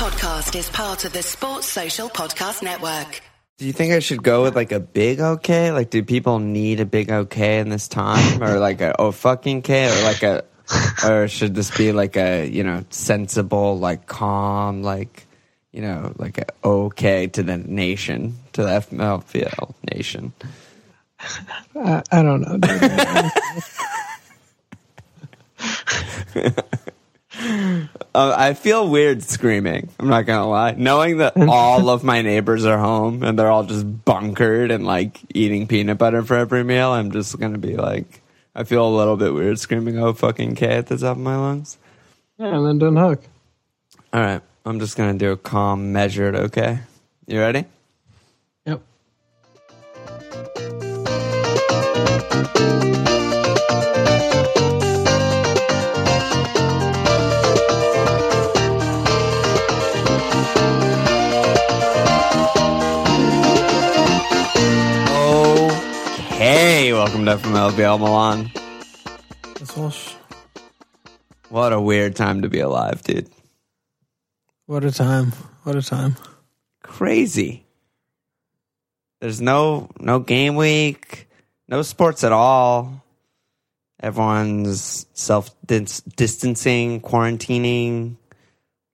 podcast is part of the Sports Social Podcast Network. Do you think I should go with like a big okay? Like, do people need a big okay in this time, or like a oh fucking K, or like a, or should this be like a you know sensible, like calm, like you know like a okay to the nation, to the FMLFPL nation? I, I don't know. Uh, I feel weird screaming. I'm not gonna lie, knowing that all of my neighbors are home and they're all just bunkered and like eating peanut butter for every meal. I'm just gonna be like, I feel a little bit weird screaming "Oh fucking K" at the top of my lungs. yeah, and then don't hug. All right, I'm just gonna do a calm, measured. Okay, you ready? Yep. Okay, welcome to FMLBL Milan. That's all sh- What a weird time to be alive, dude. What a time. What a time. crazy. There's no no game week, no sports at all. Everyone's self distancing, quarantining.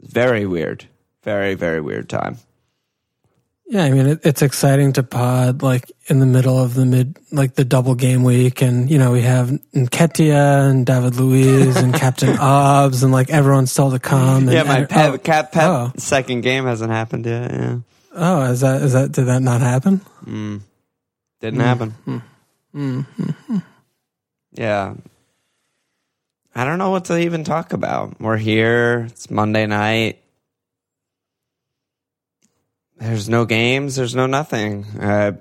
Very weird. Very very weird time. Yeah, I mean it, it's exciting to pod like in the middle of the mid like the double game week, and you know we have Nketiah and David Luiz and Captain Obbs and like everyone's still to come. And, yeah, my and- pet, oh, cat pet oh. second game hasn't happened yet. Yeah, oh, is that is that did that not happen? Mm. didn't mm. happen. Mm. Mm-hmm. Yeah, I don't know what to even talk about. We're here. It's Monday night. There's no games. There's no nothing. Uh,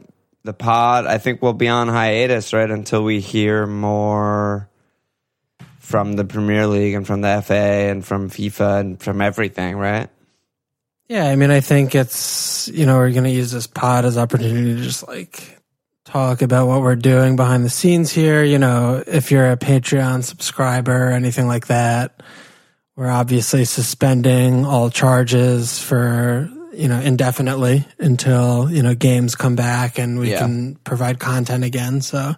the pod, I think, will be on hiatus right until we hear more from the Premier League and from the FA and from FIFA and from everything. Right? Yeah, I mean I think it's you know we're gonna use this pod as opportunity to just like talk about what we're doing behind the scenes here. You know, if you're a Patreon subscriber or anything like that, we're obviously suspending all charges for you know indefinitely until you know games come back and we Yeah. can provide content again. So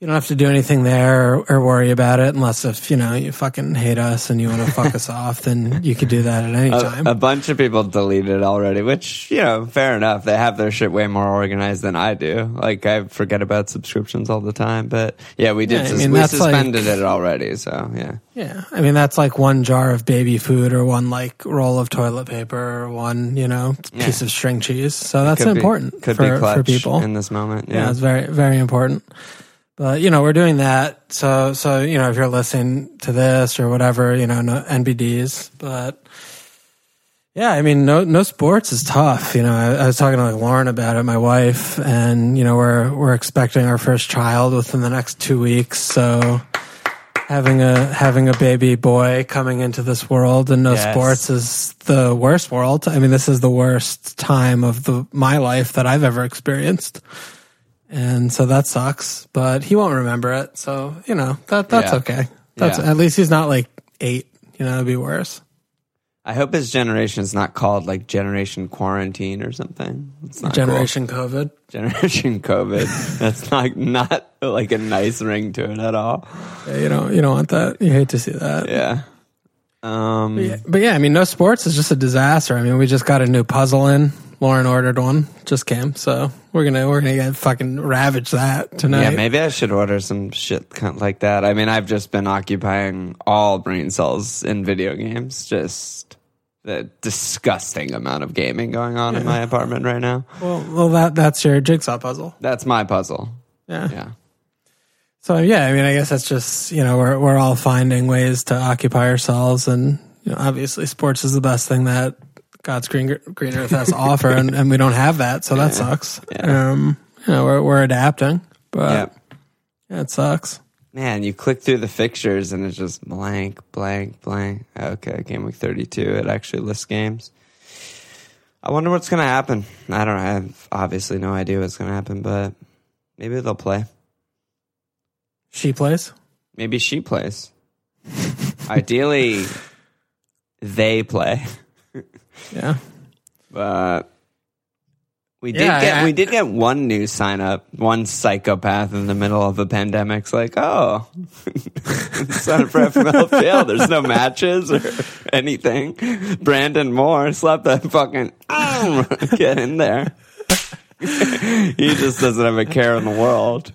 you don't have to do anything there or, or worry about it unless if you know you fucking hate us and you want to fuck us off, then you could do that at any time. A, a bunch of people deleted it already, which, you know, fair enough. They have their shit way more organized than I do. Like, I forget about subscriptions all the time. But yeah, we did. Yeah, I mean, we suspended like- it already. So yeah. Yeah, I mean that's like one jar of baby food or one like roll of toilet paper or one you know piece Yeah. of string cheese. So that's Could be- important could for, be for people. in this moment. yeah. Yeah. it's very very important. But you know we're doing that. So so you know if you're listening to this or whatever you know no NBDs. But yeah, I mean no no sports is tough. You know I, I was talking to like Lauren about it, my wife, and you know we're we're expecting our first child within the next two weeks. So having a having a baby boy coming into this world and no Yes. sports is the worst world. I mean, this is the worst time of the my life that I've ever experienced. And so that sucks, but he won't remember it. So, you know, that that's Yeah. okay. That's Yeah. at least he's not like 8, you know, it'd be worse. I hope his generation is not called like Generation Quarantine or something. It's not cool. Generation COVID. Generation COVID. That's not not like a nice ring to it at all. Yeah, you don't you don't want that. You hate to see that. Yeah. Um. Yeah, but yeah, I mean, no sports is just a disaster. I mean, we just got a new puzzle in. Lauren ordered one, just came, so we're gonna we're gonna get fucking ravage that tonight. Yeah, maybe I should order some shit kind of like that. I mean, I've just been occupying all brain cells in video games. Just the disgusting amount of gaming going on in my apartment right now. Well, well, that that's your jigsaw puzzle. That's my puzzle. Yeah. Yeah. So yeah, I mean, I guess that's just you know we're we're all finding ways to occupy ourselves, and you know, obviously sports is the best thing that God's green green earth has to offer, and, and we don't have that, so that sucks. Yeah. Um, you know, we're we're adapting, but Yeah. yeah, it sucks. Man, you click through the fixtures and it's just blank, blank, blank. Okay, game week 32. It actually lists games. I wonder what's going to happen. I don't know. I have obviously no idea what's going to happen, but maybe they'll play. She plays. Maybe she plays. Ideally, they play. Yeah. But we did Yeah, get I- we did get one new sign up, one psychopath in the middle of a pandemic. It's like, oh, sign up for FMLFPL. There's no matches or anything. Brandon Moore slapped that fucking get in there. he just doesn't have a care in the world.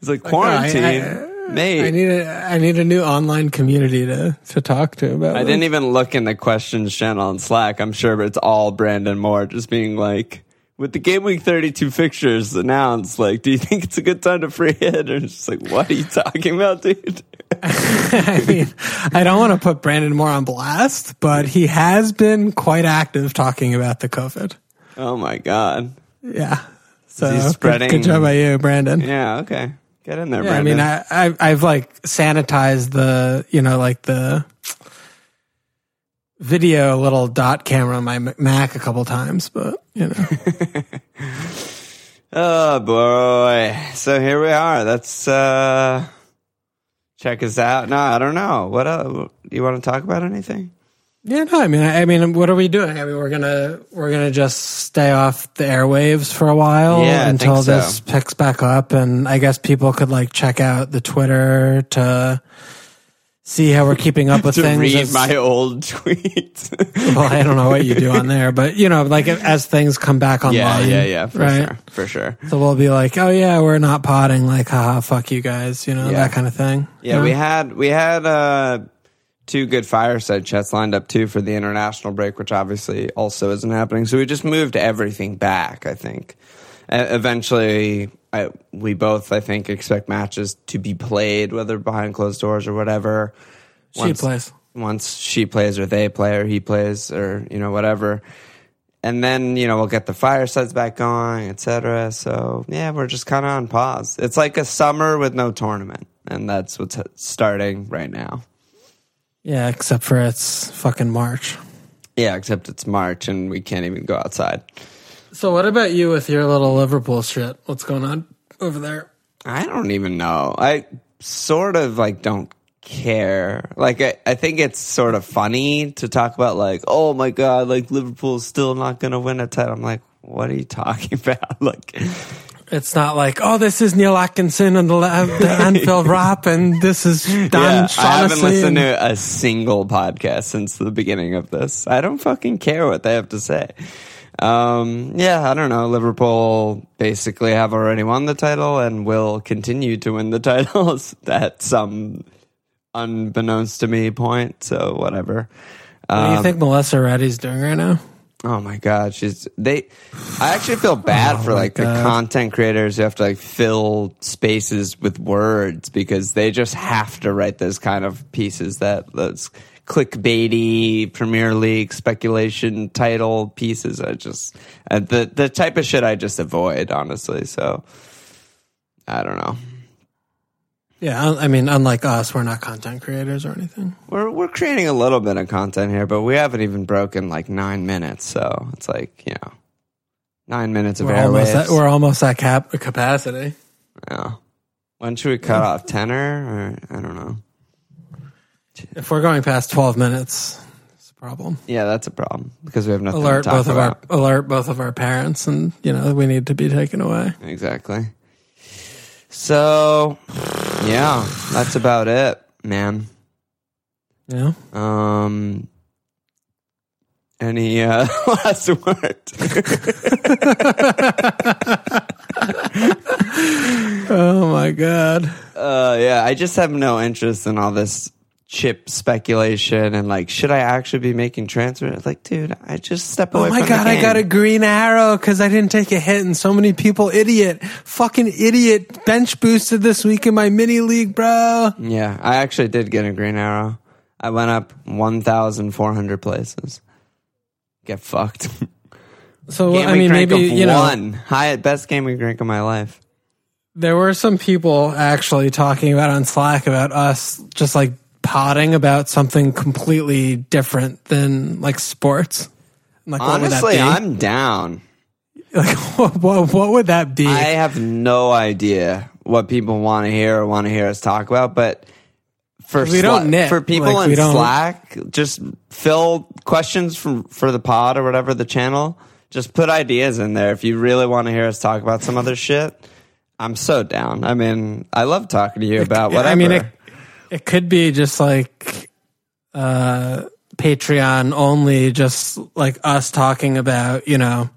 He's like quarantine, I- mate. I need a I need a new online community to to talk to about. I this. didn't even look in the questions channel on Slack. I'm sure it's all Brandon Moore just being like, with the game week 32 fixtures announced, like, do you think it's a good time to free hit? Or just like, what are you talking about, dude? I mean, I don't want to put Brandon Moore on blast, but he has been quite active talking about the COVID. Oh my God. Yeah. So he good- spreading- Good, job by you, Brandon. Yeah, okay. Get in there, I Brandon. mean, I, I I've like sanitized the you know like the video little dot camera on my Mac a couple times, but you know. oh boy. So here we are. That's, uh, check us out. No, I don't know. What else? You want to talk about anything? Yeah, no, I mean, I, I mean, what are we doing? I mean, we're gonna we're gonna just stay off the airwaves for a while Yeah, until so. this picks back up, and I guess people could like check out the Twitter to see how we're keeping up with To things. read as- my old tweets. well, I don't know what you do on there, but you know, like as things come back online, yeah, yeah, yeah, for right? sure. For sure. So we'll be like, oh yeah, we're not potting, like, haha, fuck you guys, you know, Yeah. that kind of thing. Yeah, You we had we had uh, two good fireside chats lined up too for the international break, which obviously also isn't happening. So we just moved everything back. I think eventually, I, we both I think expect matches to be played, whether behind closed doors or whatever. she once- plays. once she plays or they play or he plays or you know whatever and then you know we'll get the firesides back going etc so yeah we're just kind of on pause it's like a summer with no tournament and that's what's starting right now Yeah, except for it's fucking March. yeah except it's march and we can't even go outside So what about you with your little Liverpool shit? What's going on over there? i don't even know i sort of like don't care like I, I think it's sort of funny to talk about like oh my god like liverpool's still not gonna win a title i'm like what are you talking about like It's not like, oh, this is Neil Atkinson and the, Anfield Rap, and this is Don yeah, I haven't listened and- to a single podcast since the beginning of this. I don't fucking care what they have to say. Um, yeah, I don't know. Liverpool basically have already won the title and will continue to win the titles at some unbeknownst to me point. So whatever. What do Um, you think Melissa Reddy's doing right now? Oh my god, she's they. I actually feel bad Oh for like the content creators who have to like fill spaces with words because they just have to write those kind of pieces that those clickbaity Premier League speculation title pieces. I just uh, the the type of shit I just avoid honestly. So I don't know. Yeah, I mean, unlike us, we're not content creators or anything. We're we're creating a little bit of content here, but we haven't even broken like nine minutes. So it's like you know. Nine minutes of We're almost at, we're almost at cap capacity. Yeah. When should we cut off? Tenor or I don't know. If we're going past twelve minutes, it's a problem. Yeah, that's a problem because we have nothing Alert to talk both of about. our alert both of our parents, and you know we need to be taken away. Exactly. So, yeah, that's about it, man. Yeah. Um, any uh, last word? oh my god. uh, yeah, I just have no interest in all this chip speculation and like, should I actually be making transfers? Like, dude, I just step away. Oh my god, I got a green arrow because I didn't take a hit, and so many people, idiot, fucking idiot, bench boosted this week in my mini league, bro. Yeah, I actually did get a green arrow. I went up 1,400 places. Get fucked. So Game I mean, maybe you know, one. High best game we rank of my life. there were some people actually talking about on Slack about us just like potting about something completely different than like sports. Like, what would that Honestly? I'm down. like, what, what, what would that be? I have no idea what people want to hear or want to hear us talk about, but for We don't nit. for people Like, in Slack, just fill questions from for the pod or whatever the channel. Just put ideas in there if you really want to hear us talk about some other shit. I'm so down. I mean, I love talking to you about whatever. I mean, it, it could be just like uh, Patreon only, just like us talking about, you know,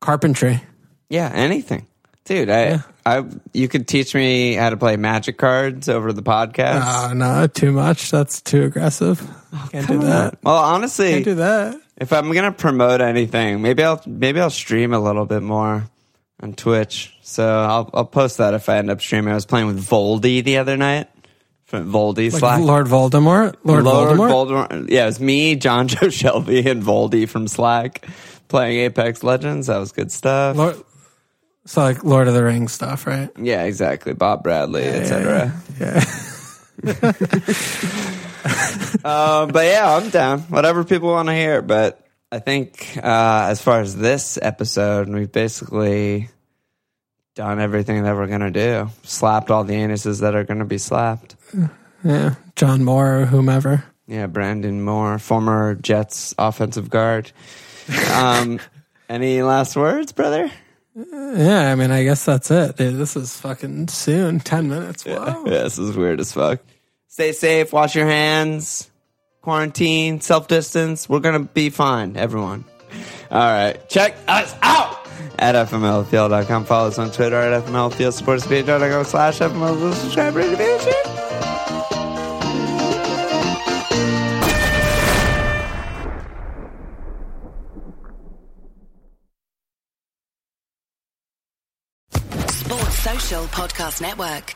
carpentry. yeah, anything, dude. I, I, you could teach me how to play Magic cards over the podcast. Oh, no, too much. That's too aggressive. Can't do that. well, honestly, Can't do that. If I'm gonna promote anything, maybe I'll maybe I'll stream a little bit more on Twitch. So I'll I'll post that if I end up streaming. I was playing with Voldy the other night Voldy Like Slack. Lord Voldemort? Lord, Voldemort? Voldemort. Yeah, it was me, John Joe Shelby, and Voldy from Slack playing Apex Legends. That was good stuff. Lord, so like Lord of the Rings stuff, right? yeah, exactly. Bob Bradley, etc. Yeah. Uh, but yeah, I'm down. Whatever people want to hear. But I think uh, as far as this episode, we've basically done everything that we're gonna do. Slapped all the anuses that are gonna be slapped. Yeah. John Moore or whomever. Yeah, Brandon Moore, former Jets offensive guard. Um, any last words, brother? Yeah, I mean, I guess that's it. Dude, this is fucking soon. 10 minutes. Wow. Yeah, this is weird as fuck. Stay safe. Wash your hands. Quarantine. Self distance. We're gonna be fine, everyone. All right. Check us out at fmlfield.com. Follow us on Twitter at fmlfield. Support us at patreon.com slash fmlfield. Subscribe. Sports Social Podcast Network.